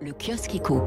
Le kiosque éco.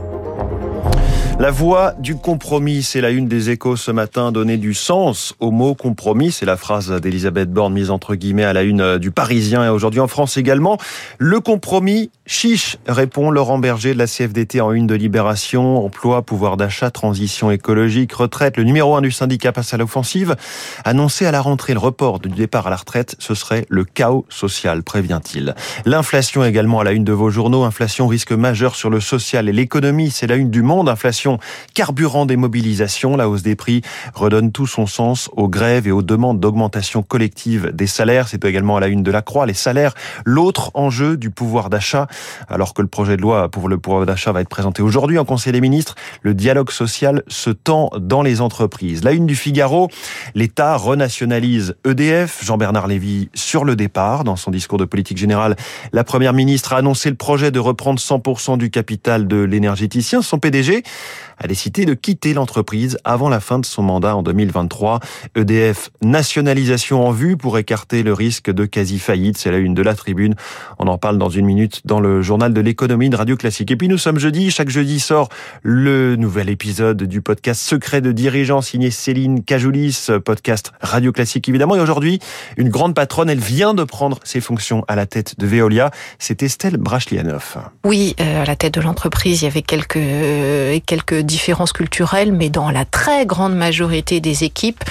La voie du compromis, c'est la une des échos ce matin, donner du sens au mot compromis. C'est la phrase d'Elisabeth Borne mise entre guillemets à la une du Parisien et aujourd'hui en France également. Le compromis chiche, répond Laurent Berger de la CFDT en une de Libération. Emploi, pouvoir d'achat, transition écologique, retraite. Le numéro un du syndicat passe à l'offensive. Annoncé à la rentrée le report du départ à la retraite, ce serait le chaos social, prévient-il. L'inflation également à la une de vos journaux. Inflation risque majeur sur le social et l'économie. C'est la une du monde. Inflation carburant des mobilisations. La hausse des prix redonne tout son sens aux grèves et aux demandes d'augmentation collective des salaires. C'est également à la une de la Croix. Les salaires, l'autre enjeu du pouvoir d'achat. Alors que le projet de loi pour le pouvoir d'achat va être présenté aujourd'hui en Conseil des ministres, le dialogue social se tend dans les entreprises. La une du Figaro, l'État renationalise EDF. Jean-Bernard Lévy sur le départ. Dans son discours de politique générale, la première ministre a annoncé le projet de reprendre 100% du capital de l'énergéticien. Son PDG a décidé de quitter l'entreprise avant la fin de son mandat en 2023. EDF nationalisation en vue pour écarter le risque de quasi-faillite. C'est la une de la tribune. On en parle dans une minute dans le journal de l'économie de Radio Classique. Et puis nous sommes jeudi. Chaque jeudi sort le nouvel épisode du podcast Secret de dirigeants signé Céline Cajoulis, podcast Radio Classique évidemment. Et aujourd'hui, une grande patronne, elle vient de prendre ses fonctions à la tête de Veolia. C'est Estelle Brachlianoff. Oui, euh, à la tête de l'entreprise, il y avait quelques, euh, quelques différences culturelles, mais dans la très grande majorité des équipes,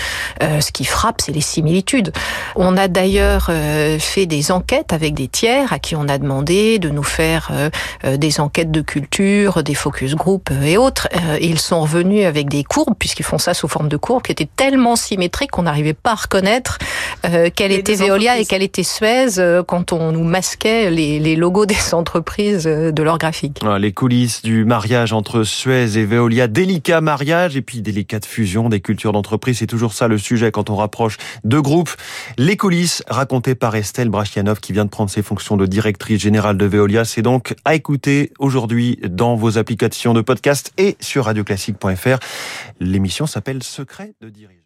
euh, ce qui frappe, c'est les similitudes. On a d'ailleurs euh, fait des enquêtes avec des tiers à qui on a demandé de nous faire euh, des enquêtes de culture, des focus group et autres. ils sont revenus avec des courbes, puisqu'ils font ça sous forme de courbes, qui étaient tellement symétriques qu'on n'arrivait pas à reconnaître quelle était Veolia et quelle était Suez quand on nous masquait les, les logos des entreprises de leur graphique. Les coulisses du mariage entre Suez et Veolia délicat mariage et puis délicate fusion des cultures d'entreprise. C'est toujours ça le sujet quand on rapproche deux groupes. Les coulisses racontées par Estelle Brachianov qui vient de prendre ses fonctions de directrice générale de Veolia. C'est donc à écouter aujourd'hui dans vos applications de podcast et sur radioclassique.fr. L'émission s'appelle Secret de dirigeant.